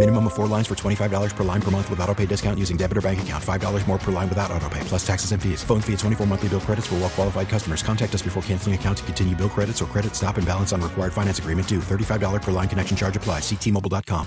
Minimum of four lines for $25 per line per month with auto pay discount using debit or bank account. $5 more per line without auto pay, plus taxes and fees. Phone fee at 24 monthly bill credits for well qualified customers. Contact us before canceling account to continue bill credits or credit stop and balance on required finance agreement due. $35 per line connection charge applies. Ctmobile.com.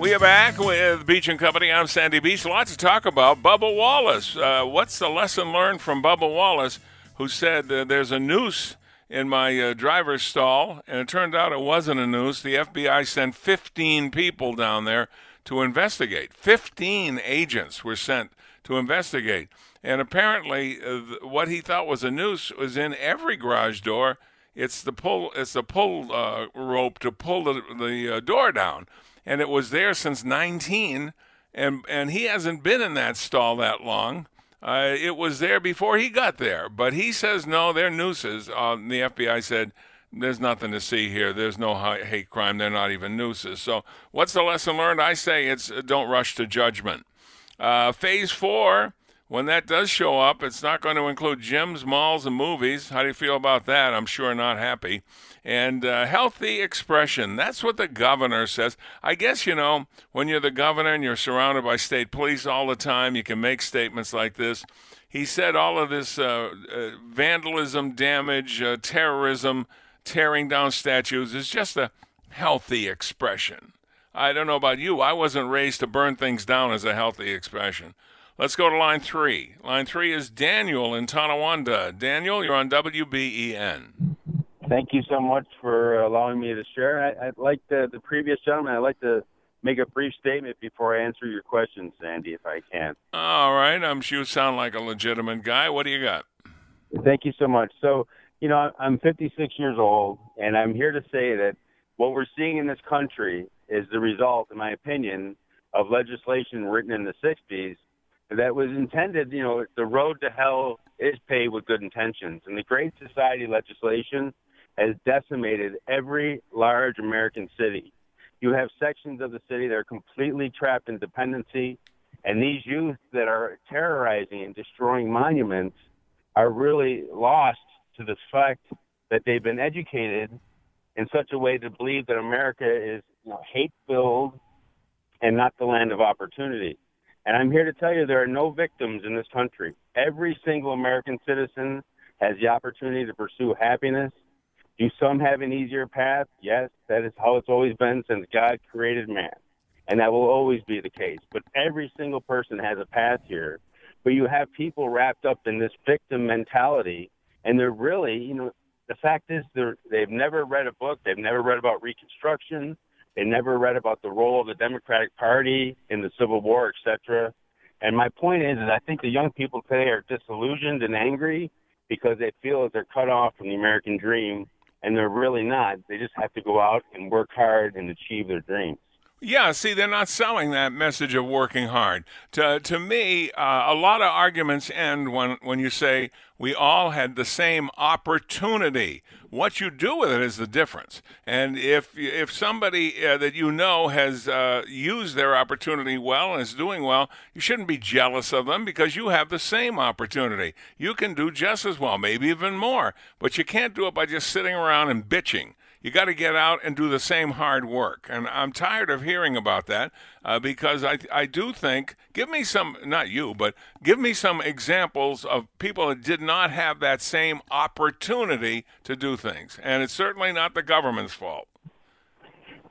We are back with Beach and Company. I'm Sandy Beach. Lots to talk about. Bubba Wallace. Uh, what's the lesson learned from Bubba Wallace, who said uh, there's a noose in my uh, driver's stall, and it turned out it wasn't a noose. The FBI sent 15 people down there to investigate. 15 agents were sent to investigate. And apparently, uh, what he thought was a noose was in every garage door. It's the pull. It's the pull uh, rope to pull the, the uh, door down and it was there since 19, and and he hasn't been in that stall that long. Uh, it was there before he got there, but he says no, they're nooses. Uh, the FBI said there's nothing to see here. There's no hate crime. They're not even nooses. So what's the lesson learned? I say it's uh, don't rush to judgment. Uh, phase four. When that does show up, it's not going to include gyms, malls, and movies. How do you feel about that? I'm sure not happy and uh, healthy expression. That's what the governor says. I guess, you know, when you're the governor and you're surrounded by state police all the time, you can make statements like this. He said all of this uh, uh, vandalism, damage, uh, terrorism, tearing down statues is just a healthy expression. I don't know about you. I wasn't raised to burn things down as a healthy expression. Let's go to line three. Line three is Daniel in Tonawanda. Daniel, you're on WBEN. Thank you so much for allowing me to share. I, I like the, the previous gentleman. I'd like to make a brief statement before I answer your questions, Sandy, if I can. All right. I'm sure you sound like a legitimate guy. What do you got? Thank you so much. So, you know, I'm 56 years old, and I'm here to say that what we're seeing in this country is the result, in my opinion, of legislation written in the 60s that was intended, you know, the road to hell is paved with good intentions. And the Great Society legislation has decimated every large American city. You have sections of the city that are completely trapped in dependency, and these youth that are terrorizing and destroying monuments are really lost to the fact that they've been educated in such a way to believe that America is you know, hate-filled and not the land of opportunity. And I'm here to tell you there are no victims in this country. Every single American citizen has the opportunity to pursue happiness do some have an easier path? Yes, that is how it's always been since God created man. And that will always be the case. But every single person has a path here. But you have people wrapped up in this victim mentality, and they're really, you know, the fact is they're they've never read a book, they've never read about Reconstruction, they never read about the role of the Democratic Party in the Civil War, etc. And my point is, is I think the young people today are disillusioned and angry because they feel that they're cut off from the American dream and they're really not. They just have to go out and work hard and achieve their dreams. Yeah, see, they're not selling that message of working hard. To to me, uh, a lot of arguments end when when you say we all had the same opportunity. What you do with it is the difference. And if if somebody uh, that you know has uh, used their opportunity well and is doing well, you shouldn't be jealous of them because you have the same opportunity. You can do just as well, maybe even more. But you can't do it by just sitting around and bitching you got to get out and do the same hard work. And I'm tired of hearing about that uh, because I, I do think, give me some, not you, but give me some examples of people that did not have that same opportunity to do things. And it's certainly not the government's fault.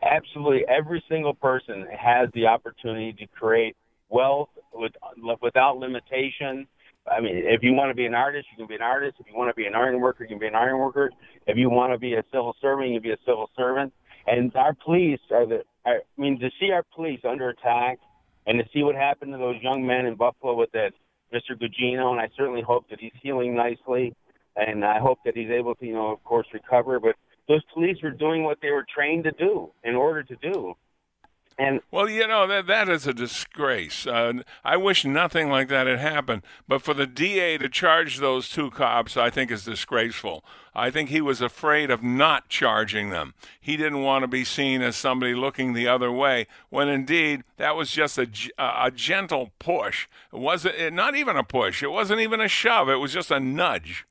Absolutely. Every single person has the opportunity to create wealth with, without limitation I mean, if you want to be an artist, you can be an artist. If you want to be an iron worker, you can be an iron worker. If you want to be a civil servant, you can be a civil servant. And our police are the I mean, to see our police under attack and to see what happened to those young men in Buffalo with that Mr. Gugino, and I certainly hope that he's healing nicely, and I hope that he's able to, you know, of course, recover. But those police were doing what they were trained to do in order to do. And well, you know that that is a disgrace. Uh, I wish nothing like that had happened. But for the DA to charge those two cops, I think is disgraceful. I think he was afraid of not charging them. He didn't want to be seen as somebody looking the other way. When indeed that was just a, a gentle push. It wasn't not even a push. It wasn't even a shove. It was just a nudge.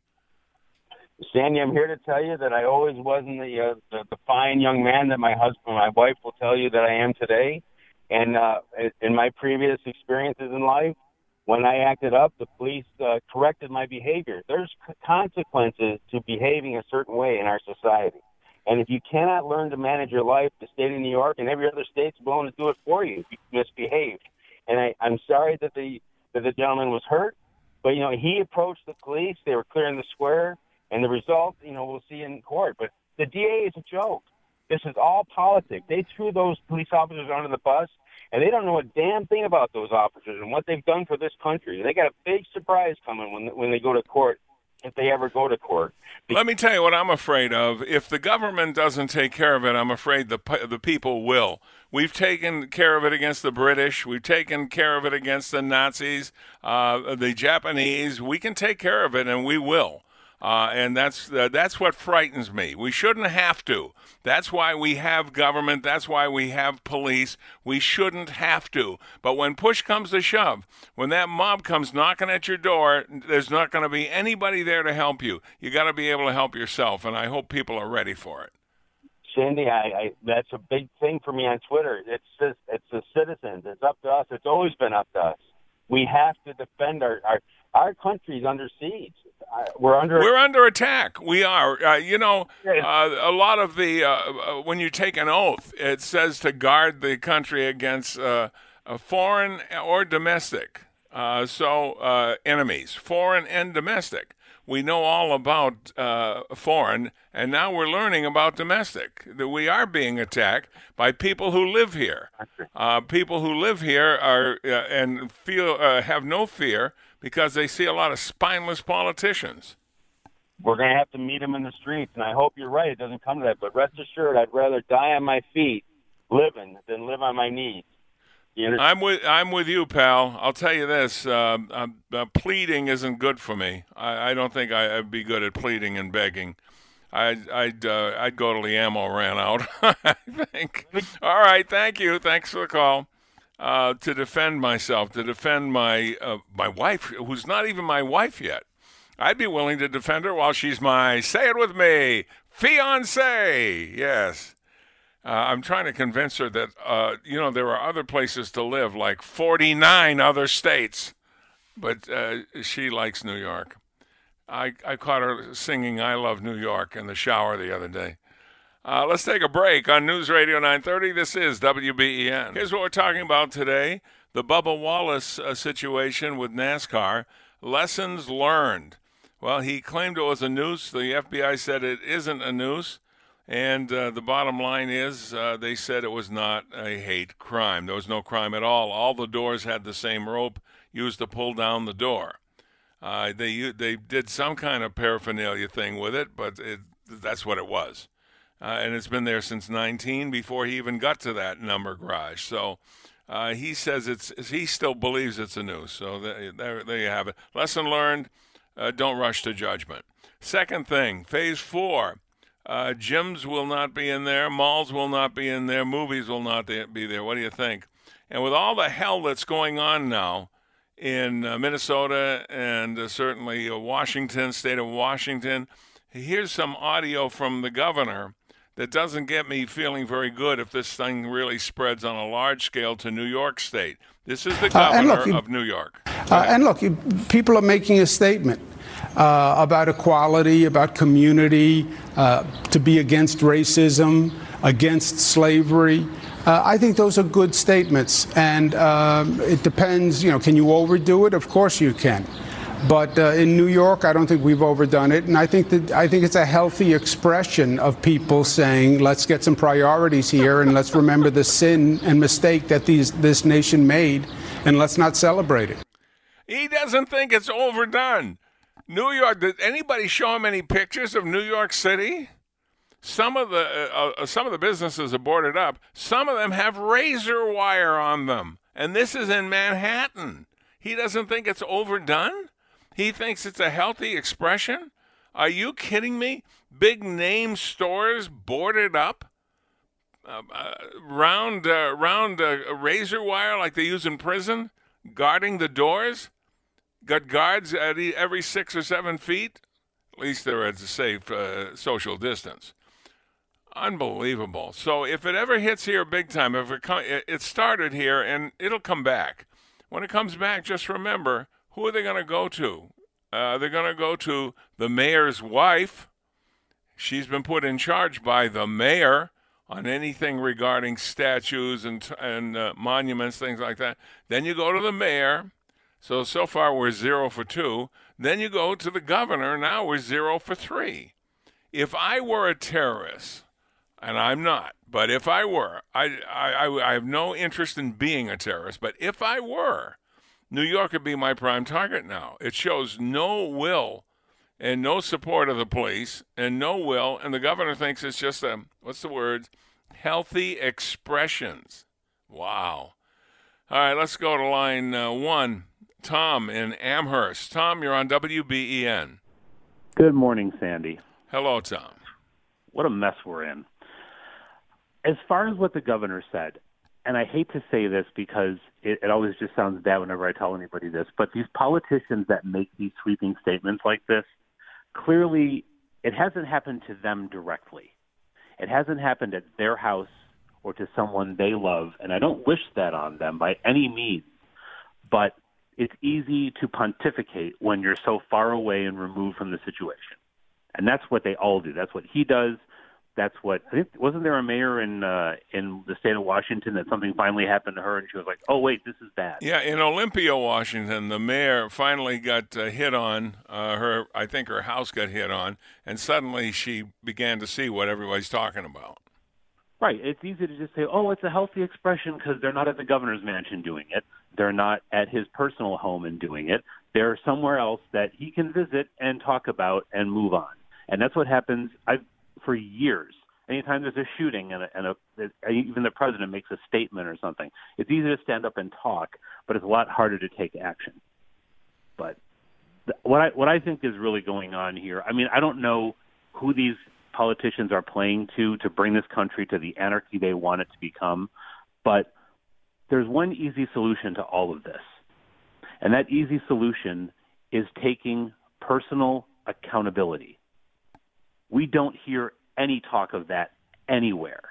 Sandy, I'm here to tell you that I always wasn't the, uh, the the fine young man that my husband, my wife, will tell you that I am today. And uh, in my previous experiences in life, when I acted up, the police uh, corrected my behavior. There's consequences to behaving a certain way in our society. And if you cannot learn to manage your life, the state of New York and every other state's willing to do it for you if you misbehaved. And I, I'm sorry that the that the gentleman was hurt, but you know he approached the police. They were clearing the square. And the result, you know, we'll see in court. But the DA is a joke. This is all politics. They threw those police officers under the bus, and they don't know a damn thing about those officers and what they've done for this country. They got a big surprise coming when when they go to court if they ever go to court. Let me tell you what I'm afraid of. If the government doesn't take care of it, I'm afraid the the people will. We've taken care of it against the British. We've taken care of it against the Nazis, uh, the Japanese. We can take care of it, and we will. Uh, and that's uh, that's what frightens me. We shouldn't have to. That's why we have government. That's why we have police. We shouldn't have to. But when push comes to shove, when that mob comes knocking at your door, there's not going to be anybody there to help you. You got to be able to help yourself, and I hope people are ready for it. Cindy, I, I that's a big thing for me on Twitter. It's just, it's the citizens. It's up to us. It's always been up to us. We have to defend our our our country's under siege. Uh, we're under we're under attack. We are. Uh, you know, uh, a lot of the uh, uh, when you take an oath, it says to guard the country against uh, foreign or domestic. so enemies, foreign and domestic. We know all about foreign, and now we're learning about domestic. That we are being attacked by people who live here. people who live here are and feel have no fear because they see a lot of spineless politicians. We're going to have to meet them in the streets, and I hope you're right. It doesn't come to that, but rest assured, I'd rather die on my feet living than live on my knees. I'm with I'm with you, pal. I'll tell you this: uh, uh, pleading isn't good for me. I, I don't think I, would be good at pleading and begging. I'd I'd uh, I'd go till the ammo ran out. I think. All right, thank you. Thanks for the call uh, to defend myself, to defend my uh, my wife, who's not even my wife yet. I'd be willing to defend her while she's my say it with me fiance. Yes. Uh, I'm trying to convince her that uh, you know there are other places to live, like 49 other states, but uh, she likes New York. I I caught her singing "I Love New York" in the shower the other day. Uh, let's take a break on News Radio 930. This is WBEN. Here's what we're talking about today the Bubba Wallace uh, situation with NASCAR. Lessons learned. Well, he claimed it was a noose. The FBI said it isn't a noose. And uh, the bottom line is, uh, they said it was not a hate crime. There was no crime at all. All the doors had the same rope used to pull down the door. Uh, they they did some kind of paraphernalia thing with it, but it, that's what it was uh, and it's been there since 19 before he even got to that number garage. So uh, he says it's he still believes it's a noose. So there, there, you have it. Lesson learned: uh, don't rush to judgment. Second thing, phase four. Uh, gyms will not be in there, malls will not be in there, movies will not be there. What do you think? And with all the hell that's going on now in uh, Minnesota and uh, certainly Washington, state of Washington, here's some audio from the governor that doesn't get me feeling very good if this thing really spreads on a large scale to New York State. This is the governor uh, look, you, of New York. Uh, and look, you, people are making a statement uh, about equality, about community, uh, to be against racism, against slavery. Uh, I think those are good statements, and um, it depends. You know, can you overdo it? Of course you can. But uh, in New York, I don't think we've overdone it, and I think that I think it's a healthy expression of people saying, "Let's get some priorities here, and let's remember the sin and mistake that these this nation made, and let's not celebrate it." He doesn't think it's overdone. New York. Did anybody show him any pictures of New York City? Some of the uh, uh, some of the businesses are boarded up. Some of them have razor wire on them, and this is in Manhattan. He doesn't think it's overdone. He thinks it's a healthy expression. Are you kidding me? Big name stores boarded up, uh, uh, round uh, round uh, razor wire like they use in prison, guarding the doors. Got guards at every six or seven feet. At least they're at a safe uh, social distance. Unbelievable. So if it ever hits here big time, if it com- it started here and it'll come back. When it comes back, just remember who are they going to go to? Uh, they're going to go to the mayor's wife. She's been put in charge by the mayor on anything regarding statues and and uh, monuments, things like that. Then you go to the mayor. So so far we're zero for two. Then you go to the governor. Now we're zero for three. If I were a terrorist, and I'm not, but if I were, I I, I have no interest in being a terrorist. But if I were, New York would be my prime target now. It shows no will and no support of the police and no will, and the governor thinks it's just a what's the word? Healthy expressions. Wow. All right, let's go to line uh, one. Tom in Amherst. Tom, you're on WBEN. Good morning, Sandy. Hello, Tom. What a mess we're in. As far as what the governor said, and I hate to say this because it, it always just sounds bad whenever I tell anybody this, but these politicians that make these sweeping statements like this, clearly it hasn't happened to them directly. It hasn't happened at their house or to someone they love, and I don't wish that on them by any means. But it's easy to pontificate when you're so far away and removed from the situation. And that's what they all do. That's what he does that's what I think. Wasn't there a mayor in uh, in the state of Washington that something finally happened to her, and she was like, "Oh wait, this is bad." Yeah, in Olympia, Washington, the mayor finally got uh, hit on. Uh, her, I think, her house got hit on, and suddenly she began to see what everybody's talking about. Right. It's easy to just say, "Oh, it's a healthy expression" because they're not at the governor's mansion doing it. They're not at his personal home and doing it. They're somewhere else that he can visit and talk about and move on. And that's what happens. I've for years. Anytime there's a shooting and, a, and a, even the president makes a statement or something, it's easy to stand up and talk, but it's a lot harder to take action. But what I what I think is really going on here, I mean, I don't know who these politicians are playing to to bring this country to the anarchy they want it to become, but there's one easy solution to all of this. And that easy solution is taking personal accountability. We don't hear any talk of that anywhere.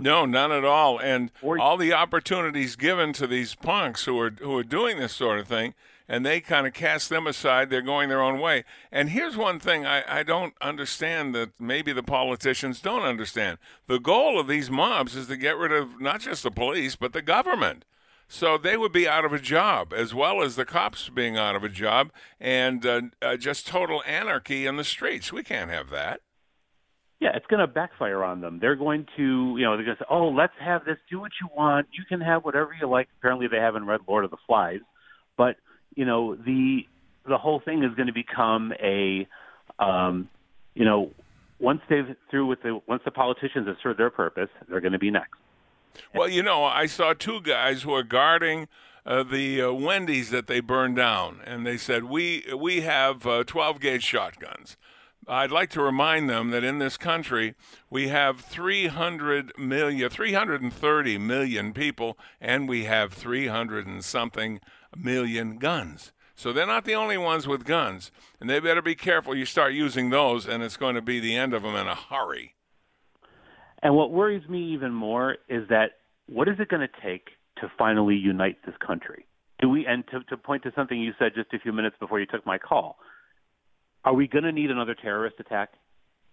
No, none at all. And all the opportunities given to these punks who are who are doing this sort of thing, and they kind of cast them aside. They're going their own way. And here's one thing I, I don't understand that maybe the politicians don't understand. The goal of these mobs is to get rid of not just the police, but the government. So they would be out of a job, as well as the cops being out of a job, and uh, uh, just total anarchy in the streets. We can't have that. Yeah, it's going to backfire on them. They're going to, you know, they're going to say, "Oh, let's have this. Do what you want. You can have whatever you like." Apparently, they haven't read Lord of the Flies, but you know, the the whole thing is going to become a, um, you know, once they've through with the once the politicians have served their purpose, they're going to be next. Well, you know, I saw two guys who are guarding uh, the uh, Wendy's that they burned down, and they said we we have uh, 12 gauge shotguns. I'd like to remind them that in this country we have 300 million, 330 million people, and we have 300 and something million guns. So they're not the only ones with guns, and they better be careful. You start using those, and it's going to be the end of them in a hurry. And what worries me even more is that what is it going to take to finally unite this country? Do we, and to, to point to something you said just a few minutes before you took my call, are we going to need another terrorist attack?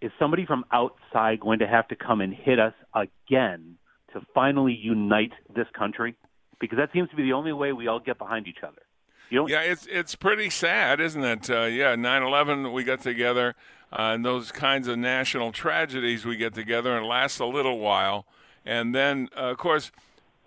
Is somebody from outside going to have to come and hit us again to finally unite this country? Because that seems to be the only way we all get behind each other. You yeah, it's it's pretty sad, isn't it? Uh, yeah, 9/11 we got together, and those kinds of national tragedies we get together and last a little while, and then uh, of course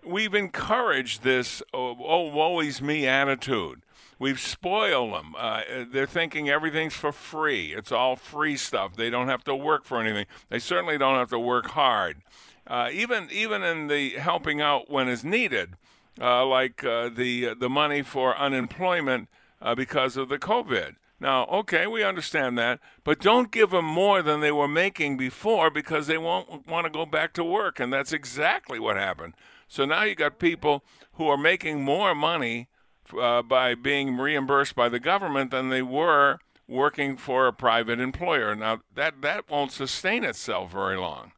we've encouraged this oh, oh woe is me attitude. We've spoiled them. Uh, they're thinking everything's for free. It's all free stuff. They don't have to work for anything. They certainly don't have to work hard. Uh, even even in the helping out when is needed, uh, like uh, the the money for unemployment uh, because of the COVID. Now, okay, we understand that, but don't give them more than they were making before because they won't want to go back to work, and that's exactly what happened. So now you got people who are making more money uh, by being reimbursed by the government than they were working for a private employer. Now that that won't sustain itself very long.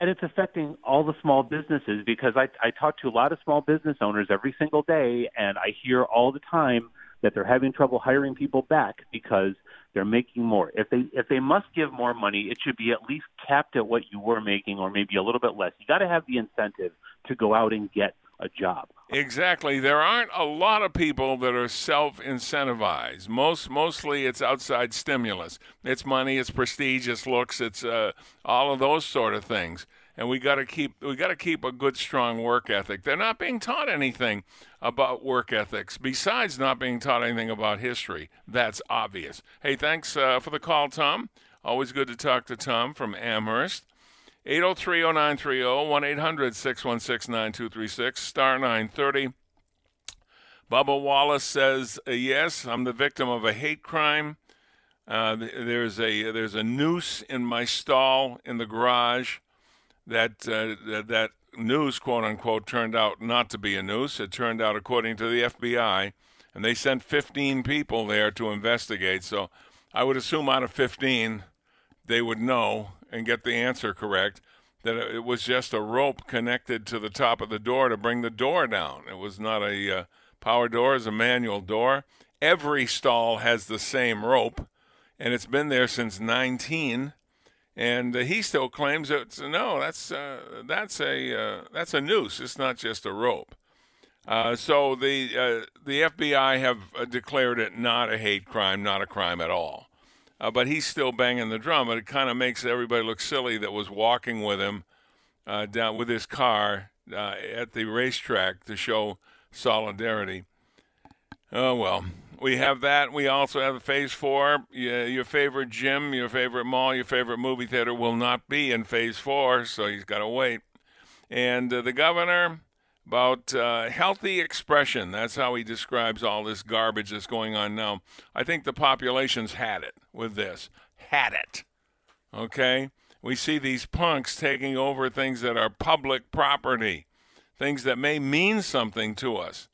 And it's affecting all the small businesses because I, I talk to a lot of small business owners every single day, and I hear all the time that they're having trouble hiring people back because they're making more. If they if they must give more money, it should be at least capped at what you were making, or maybe a little bit less. You got to have the incentive to go out and get a job. Exactly. There aren't a lot of people that are self-incentivized. Most mostly it's outside stimulus. It's money, it's prestige, it's looks, it's uh, all of those sort of things. And we got to keep we got to keep a good strong work ethic. They're not being taught anything about work ethics besides not being taught anything about history. That's obvious. Hey, thanks uh, for the call, Tom. Always good to talk to Tom from Amherst. 803-0930, 1-800-616-9236, star 930. Bubba Wallace says, uh, yes, I'm the victim of a hate crime. Uh, there's a there's a noose in my stall in the garage. That, uh, that that noose, quote unquote, turned out not to be a noose. It turned out, according to the FBI, and they sent 15 people there to investigate. So I would assume out of 15, they would know and get the answer correct that it was just a rope connected to the top of the door to bring the door down. It was not a uh, power door, it's a manual door. Every stall has the same rope, and it's been there since 19. And uh, he still claims that no, that's uh, that's a uh, that's a noose. It's not just a rope. Uh, so the uh, the FBI have declared it not a hate crime, not a crime at all uh, but he's still banging the drum. And it kind of makes everybody look silly that was walking with him uh, down with his car uh, at the racetrack to show solidarity. Oh well, we have that. We also have Phase Four. your favorite gym, your favorite mall, your favorite movie theater will not be in Phase Four, so he's got to wait. And uh, the governor about uh, healthy expression. That's how he describes all this garbage that's going on now. I think the population's had it with this. Had it. Okay? We see these punks taking over things that are public property, things that may mean something to us.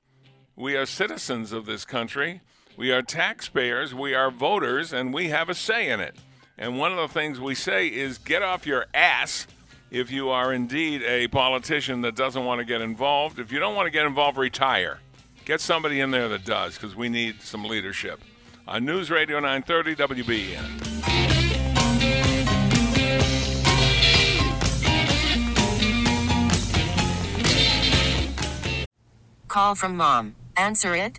We are citizens of this country. We are taxpayers. We are voters, and we have a say in it. And one of the things we say is get off your ass if you are indeed a politician that doesn't want to get involved. If you don't want to get involved, retire. Get somebody in there that does, because we need some leadership. On News Radio 930 WBEN. Call from mom. Answer it.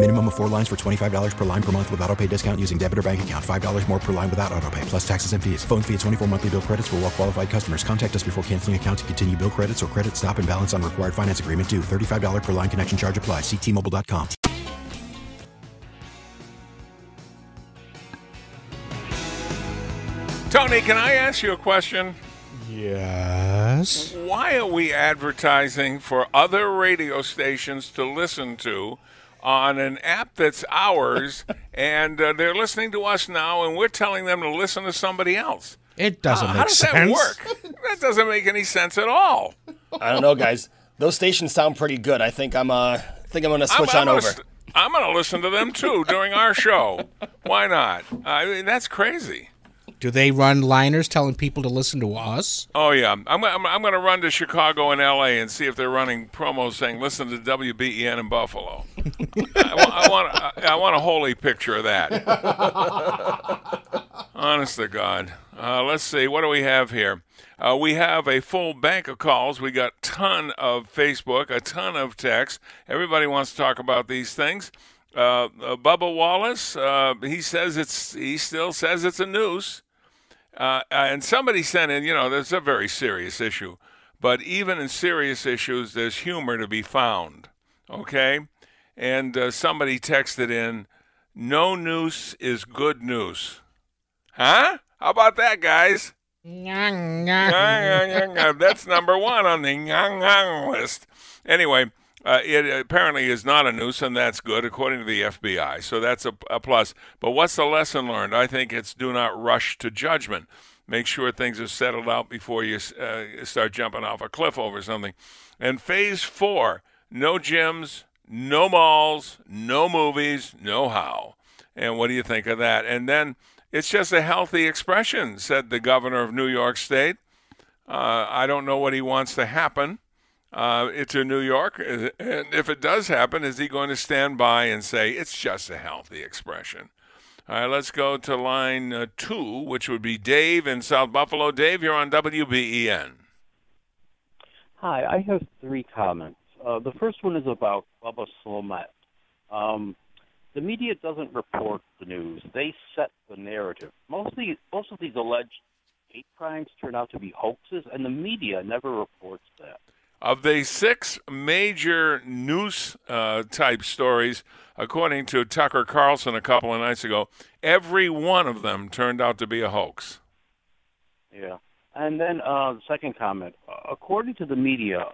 Minimum of four lines for $25 per line per month with auto pay discount using debit or bank account. $5 more per line without auto pay, plus taxes and fees. Phone fee at 24 monthly bill credits for all well qualified customers. Contact us before canceling account to continue bill credits or credit stop and balance on required finance agreement due. $35 per line connection charge apply. Ctmobile.com. Tony, can I ask you a question? Yes. Why are we advertising for other radio stations to listen to on an app that's ours, and uh, they're listening to us now, and we're telling them to listen to somebody else. It doesn't Uh, make how does sense. that work? that doesn't make any sense at all. I don't know, guys. Those stations sound pretty good. I think I'm uh, I think I'm gonna switch I'm, on I'm over. Gonna, st- I'm going to listen to them too during our show. Why not? I mean, that's crazy. Do they run liners telling people to listen to us? Oh yeah, I'm I'm, I'm going to run to Chicago and L.A. and see if they're running promos saying "Listen to WBEN in Buffalo." I, I want I, I want a holy picture of that. Honest to God. Uh, let's see. What do we have here? Uh, we have a full bank of calls. We got ton of Facebook, a ton of text. Everybody wants to talk about these things. Uh, uh, Bubba Wallace, uh, he says it's. He still says it's a noose. Uh, and somebody sent in, you know, that's a very serious issue. But even in serious issues, there's humor to be found. Okay? And uh, somebody texted in, no noose is good news. Huh? How about that, guys? That's number one on the list. Anyway, uh, it apparently is not a noose, and that's good, according to the FBI. So that's a, a plus. But what's the lesson learned? I think it's do not rush to judgment. Make sure things are settled out before you uh, start jumping off a cliff over something. And phase four no gyms, no malls, no movies, no how. And what do you think of that? And then it's just a healthy expression, said the governor of New York State. Uh, I don't know what he wants to happen. Uh, it's in New York, and if it does happen, is he going to stand by and say it's just a healthy expression? All right, let's go to line uh, two, which would be Dave in South Buffalo. Dave, you're on WBEN. Hi, I have three comments. Uh, the first one is about Bubba Slomet. Um, the media doesn't report the news; they set the narrative. Most of these alleged hate crimes turn out to be hoaxes, and the media never reports that. Of the six major news uh, type stories, according to Tucker Carlson a couple of nights ago, every one of them turned out to be a hoax. Yeah. And then uh, the second comment: according to the media,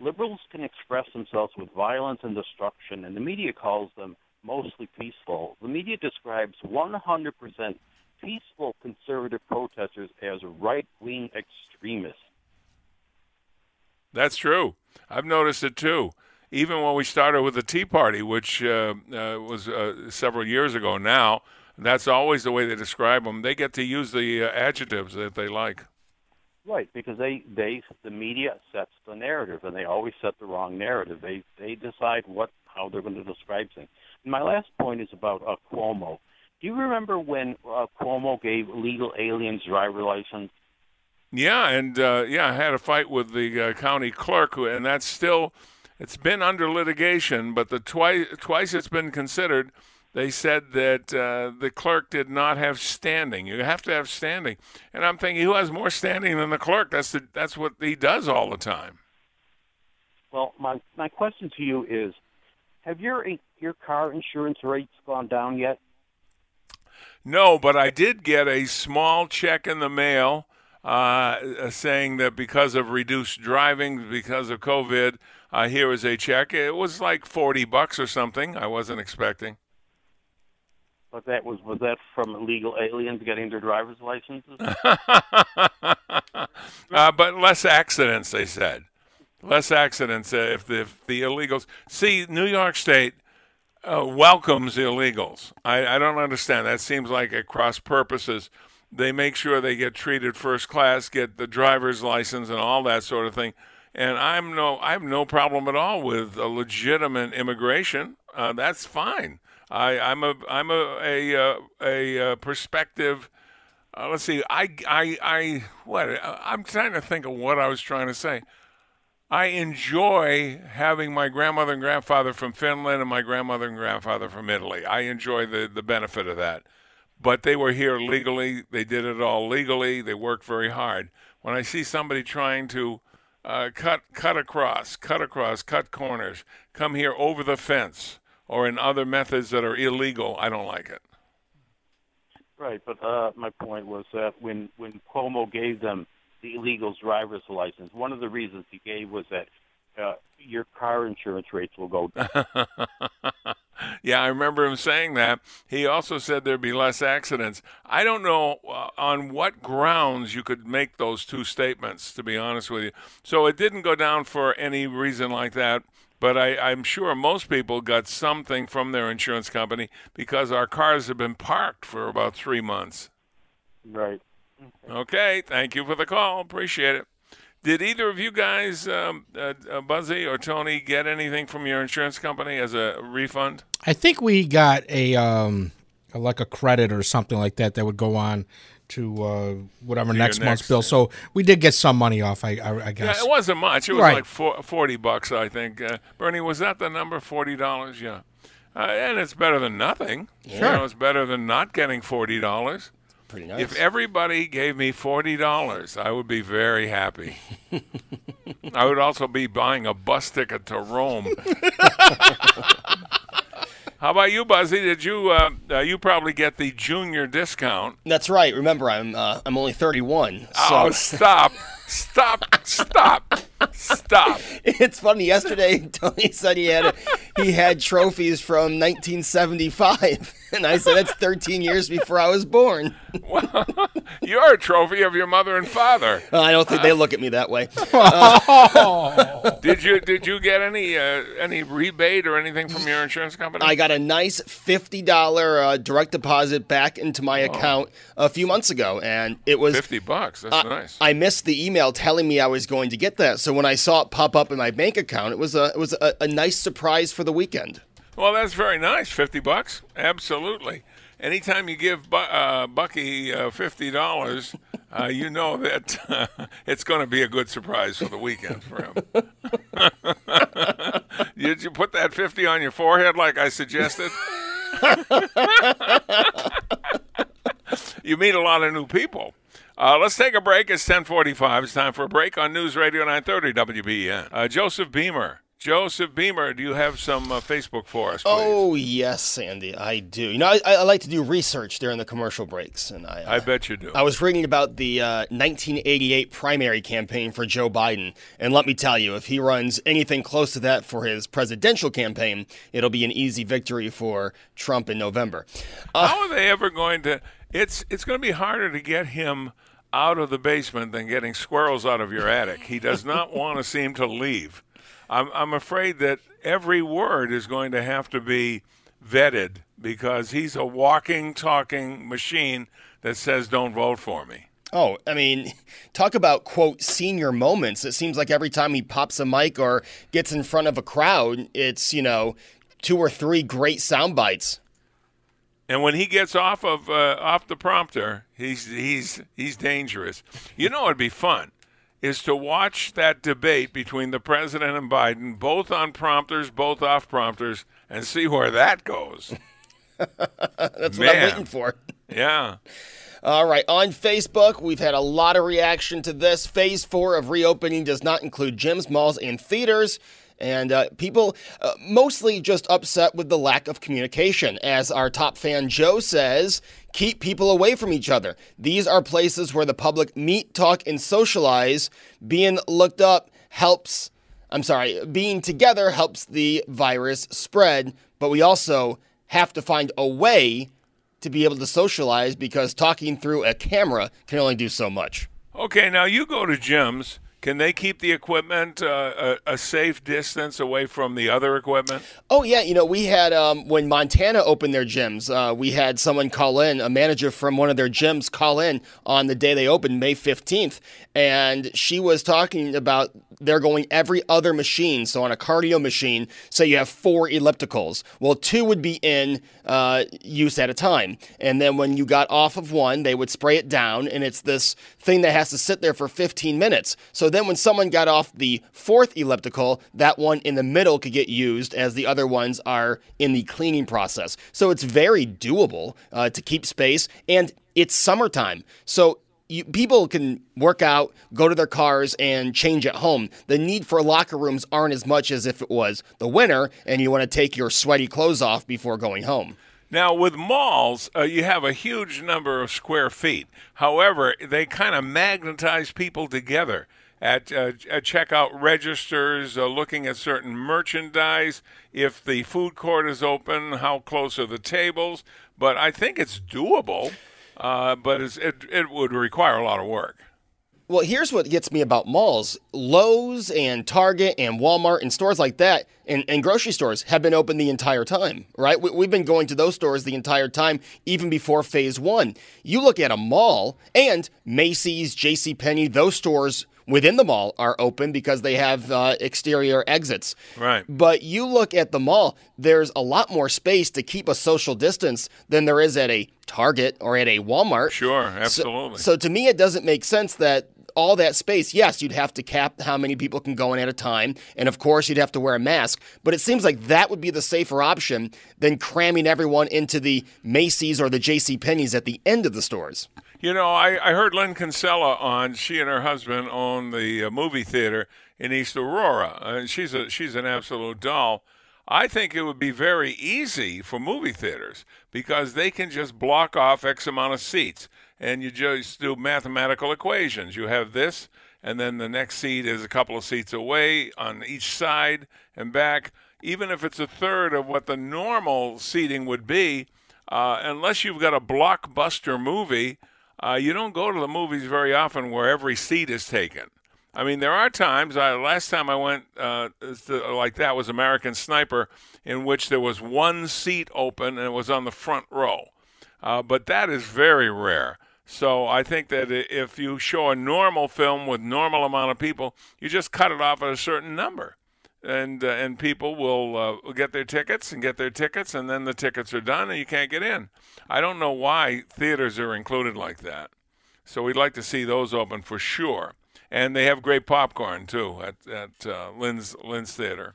liberals can express themselves with violence and destruction, and the media calls them mostly peaceful. The media describes 100% peaceful conservative protesters as right-wing extremists. That's true. I've noticed it too. Even when we started with the Tea Party, which uh, uh, was uh, several years ago now, that's always the way they describe them. They get to use the uh, adjectives that they like. Right, because they, they the media sets the narrative, and they always set the wrong narrative. They they decide what how they're going to describe things. And my last point is about uh, Cuomo. Do you remember when uh, Cuomo gave legal aliens driver license? Yeah, and uh, yeah, I had a fight with the uh, county clerk, who- and that's still it's been under litigation. But the twice twice it's been considered, they said that uh, the clerk did not have standing. You have to have standing, and I'm thinking, who has more standing than the clerk? That's the, that's what he does all the time. Well, my my question to you is, have your your car insurance rates gone down yet? No, but I did get a small check in the mail uh, saying that because of reduced driving, because of COVID, uh, here is a check. It was like 40 bucks or something. I wasn't expecting. But that was was that from illegal aliens getting their driver's licenses? uh, but less accidents, they said. Less accidents uh, if, the, if the illegals. See, New York State uh, welcomes illegals. I, I don't understand. That seems like at cross purposes. They make sure they get treated first class, get the driver's license, and all that sort of thing. And I'm no, I have no problem at all with a legitimate immigration. Uh, that's fine. I, I'm a, I'm a, a, uh, a, uh perspective. Uh, let's see. I, I, I, what? I'm trying to think of what I was trying to say. I enjoy having my grandmother and grandfather from Finland and my grandmother and grandfather from Italy. I enjoy the, the benefit of that. But they were here legally. They did it all legally. They worked very hard. When I see somebody trying to uh, cut cut across, cut across, cut corners, come here over the fence, or in other methods that are illegal, I don't like it. Right, but uh, my point was that when when Cuomo gave them the illegal driver's license, one of the reasons he gave was that uh, your car insurance rates will go down. Yeah, I remember him saying that. He also said there'd be less accidents. I don't know uh, on what grounds you could make those two statements, to be honest with you. So it didn't go down for any reason like that. But I, I'm sure most people got something from their insurance company because our cars have been parked for about three months. Right. Okay, thank you for the call. Appreciate it. Did either of you guys, um, uh, uh, Buzzy or Tony, get anything from your insurance company as a refund? I think we got a um like a credit or something like that that would go on to uh, whatever To next month's next- bill. So we did get some money off. I I, I guess. Yeah, it wasn't much. It was Right. like four, 40 bucks, I think. Uh, Bernie, was that the number? $40? Yeah. Uh, and it's better than nothing. You Sure. know, it's better than not getting $40. Pretty nice. If everybody gave me $40, I would be very happy. I would also be buying a bus ticket to Rome. How about you, Buzzy? Did you uh, uh, you probably get the junior discount? That's right. Remember, I'm uh, I'm only 31. So. Oh, stop! Stop! Stop! Stop! It's funny. Yesterday, Tony said he had he had trophies from 1975, and I said that's 13 years before I was born. You're a trophy of your mother and father. I don't think they look at me that way. did you did you get any uh, any rebate or anything from your insurance company? I got a nice fifty dollar uh, direct deposit back into my account a few months ago, and it was fifty bucks. That's I- nice. I missed the email telling me I was going to get that, so when I saw it pop up in my bank account, it was a it was a, a nice surprise for the weekend. Well, that's very nice. Fifty bucks, absolutely. Anytime you give Bu- uh, Bucky uh, fifty dollars, uh, you know that uh, it's going to be a good surprise for the weekend for him. Did you put that fifty on your forehead like I suggested? you meet a lot of new people. Uh, let's take a break. It's 1045. It's time for a break on News Radio 930 WBN. Uh, Joseph Beamer. Joseph Beamer, do you have some uh, Facebook for us, please? Oh yes, Sandy, I do. You know, I, I like to do research during the commercial breaks, and I I bet you do. I was reading about the uh, 1988 primary campaign for Joe Biden, and let me tell you, if he runs anything close to that for his presidential campaign, it'll be an easy victory for Trump in November. Uh, How are they ever going to? It's it's going to be harder to get him out of the basement than getting squirrels out of your attic. He does not want to seem to leave. I'm I'm afraid that every word is going to have to be vetted because he's a walking, talking machine that says "Don't vote for me." Oh, I mean, talk about quote senior moments. It seems like every time he pops a mic or gets in front of a crowd, it's you know two or three great sound bites. And when he gets off of uh, off the prompter, he's he's he's dangerous. You know, it'd be fun is to watch that debate between the president and Biden, both on prompters, both off prompters, and see where that goes. That's what I'm waiting for. Yeah. All right, on Facebook, we've had a lot of reaction to this. Phase four of reopening does not include gyms, malls, and theaters. And uh, people uh, mostly just upset with the lack of communication. As our top fan Joe says, keep people away from each other. These are places where the public meet, talk, and socialize. Being looked up helps, I'm sorry, being together helps the virus spread, but we also have to find a way to be able to socialize because talking through a camera can only do so much. Okay, now you go to gyms. Can they keep the equipment uh, a, a safe distance away from the other equipment? Oh yeah, you know we had um, when Montana opened their gyms, uh, we had someone call in, a manager from one of their gyms call in on the day they opened, May fifteenth, and she was talking about they're going every other machine. So on a cardio machine, say you have four ellipticals, well two would be in uh, use at a time, and then when you got off of one, they would spray it down, and it's this thing that has to sit there for 15 minutes. So then when someone got off the fourth elliptical, that one in the middle could get used as the other ones are in the cleaning process. So it's very doable uh, to keep space, and it's summertime. So you, people can work out, go to their cars, and change at home. The need for locker rooms aren't as much as if it was the winter and you want to take your sweaty clothes off before going home. Now, with malls, uh, you have a huge number of square feet. However, they kind of magnetize people together. at, uh, at checkout registers, uh, looking at certain merchandise, if the food court is open, how close are the tables. But I think it's doable, uh, but it, it would require a lot of work. Well, here's what gets me about malls. Lowe's and Target and Walmart and stores like that and, and grocery stores have been open the entire time, right? We, we've been going to those stores the entire time, even before phase one. You look at a mall and Macy's, JCPenney, those stores within the mall are open because they have uh, exterior exits. Right. But you look at the mall, there's a lot more space to keep a social distance than there is at a Target or at a Walmart. Sure, absolutely. So, so to me, it doesn't make sense that all that space, yes, you'd have to cap how many people can go in at a time. And of course, you'd have to wear a mask. But it seems like that would be the safer option than cramming everyone into the Macy's or the J.C. Penney's at the end of the stores. You know, I, I heard Lynn Kinsella on. She and her husband own the uh, movie theater in East Aurora, and she's a she's an absolute doll. I think it would be very easy for movie theaters because they can just block off X amount of seats and you just do mathematical equations. You have this, and then the next seat is a couple of seats away on each side and back. Even if it's a third of what the normal seating would be, uh, unless you've got a blockbuster movie, uh, you don't go to the movies very often where every seat is taken. I mean, there are times. I, last time I went uh, to, like that was American Sniper, in which there was one seat open and it was on the front row. Uh, but that is very rare. So I think that if you show a normal film with normal amount of people, you just cut it off at a certain number, and uh, and people will uh, get their tickets and get their tickets, and then the tickets are done and you can't get in. I don't know why theaters are included like that. So we'd like to see those open for sure, and they have great popcorn too at at uh, Lynn's Lynn's Theater.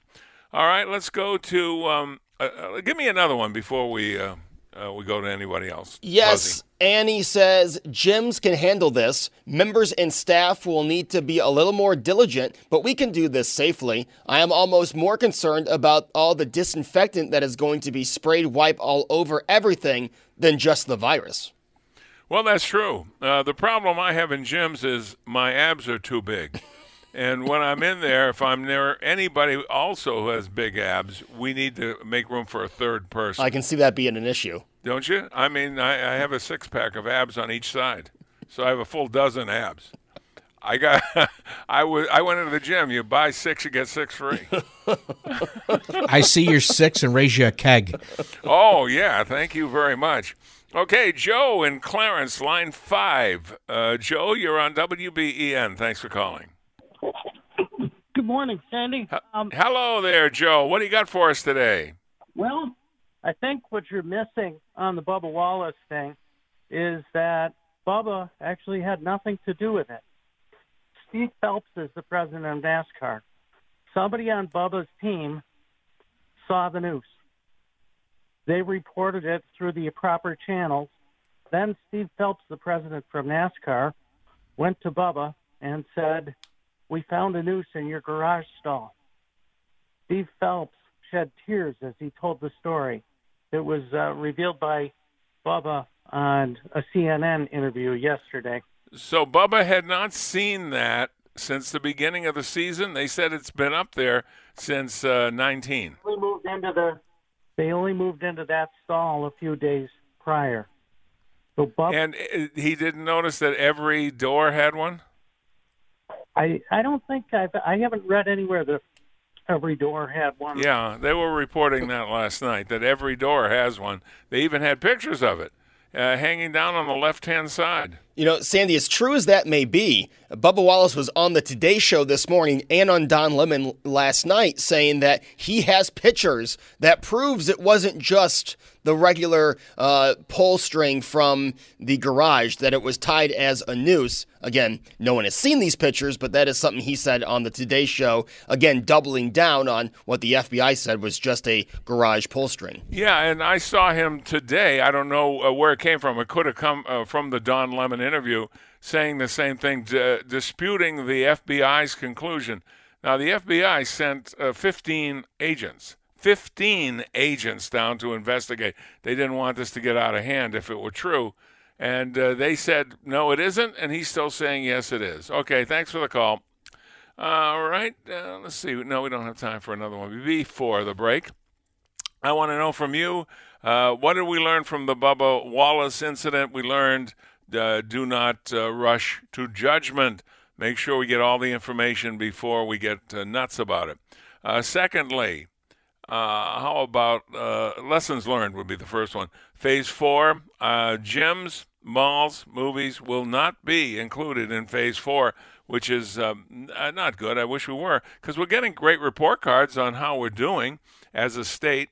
All right, let's go to. Um, uh, uh, give me another one before we uh, we go to anybody else. Yes, Annie says gyms can handle this. Members and staff will need to be a little more diligent, but we can do this safely. I am almost more concerned about all the disinfectant that is going to be sprayed wipe all over everything than just the virus. Well, that's true. Uh, the problem I have in gyms is my abs are too big. And when I'm in there, if I'm near anybody also who has big abs, we need to make room for a third person. I can see that being an issue. Don't you? I mean, I, I have a six pack of abs on each side, so I have a full dozen abs. I got. I was. I went into the gym. You buy six, you get six free. I see your six and raise you a keg. Oh yeah, thank you very much. Okay, Joe in Clarence, line five. Uh, Joe, you're on WBEN. Thanks for calling. Good morning, Sandy. Um, Hello there, Joe. What do you got for us today? Well, I think what you're missing on the Bubba Wallace thing is that Bubba actually had nothing to do with it. Steve Phelps is the president of NASCAR. Somebody on Bubba's team saw the news. They reported it through the proper channels. Then Steve Phelps, the president from NASCAR, went to Bubba and said, We found a noose in your garage stall. Steve Phelps shed tears as he told the story. It was uh, revealed by Bubba on a CNN interview yesterday. So Bubba had not seen that since the beginning of the season. They said it's been up there since uh, 19. They moved into the. They only moved into that stall a few days prior. So Bubba, and uh, he didn't notice that every door had one. I I don't think I've I haven't read anywhere that every door had one. Yeah, they were reporting that last night that every door has one. They even had pictures of it uh, hanging down on the left hand side. You know, Sandy, as true as that may be, Bubba Wallace was on the Today Show this morning and on Don Lemon last night saying that he has pictures that proves it wasn't just the regular uh, pull string from the garage, that it was tied as a noose. Again, no one has seen these pictures, but that is something he said on the Today Show. Again, doubling down on what the FBI said was just a garage pull string. Yeah, and I saw him today. I don't know uh, where it came from. It could have come uh, from the Don Lemon interview saying the same thing, d- disputing the FBI's conclusion. Now, the FBI sent uh, 15 agents, 15 agents down to investigate. They didn't want this to get out of hand if it were true. And uh, they said, no, it isn't. And he's still saying, yes, it is. Okay, thanks for the call. All right. Uh, let's see. No, we don't have time for another one before the break. I want to know from you uh, what did we learn from the Bubba Wallace incident? We learned uh, do not uh, rush to judgment. Make sure we get all the information before we get uh, nuts about it. Uh, secondly, uh, how about lessons learned would be the first one. Phase four, gyms, malls, movies will not be included in phase four which is um, not good. I wish we were, because we're getting great report cards on how we're doing as a state.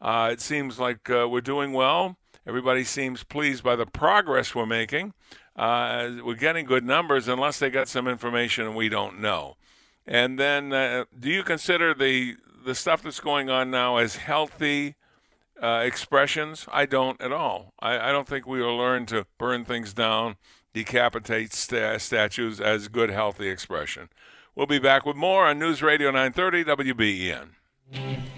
Uh, it seems like uh, we're doing well. Everybody seems pleased by the progress we're making. Uh, we're getting good numbers unless they got some information we don't know. And then, uh, do you consider the the stuff that's going on now as healthy uh, expressions? I don't at all. I, I don't think we will learn to burn things down decapitate st- statues as good, healthy expression. We'll be back with more on News Radio 930 WBEN.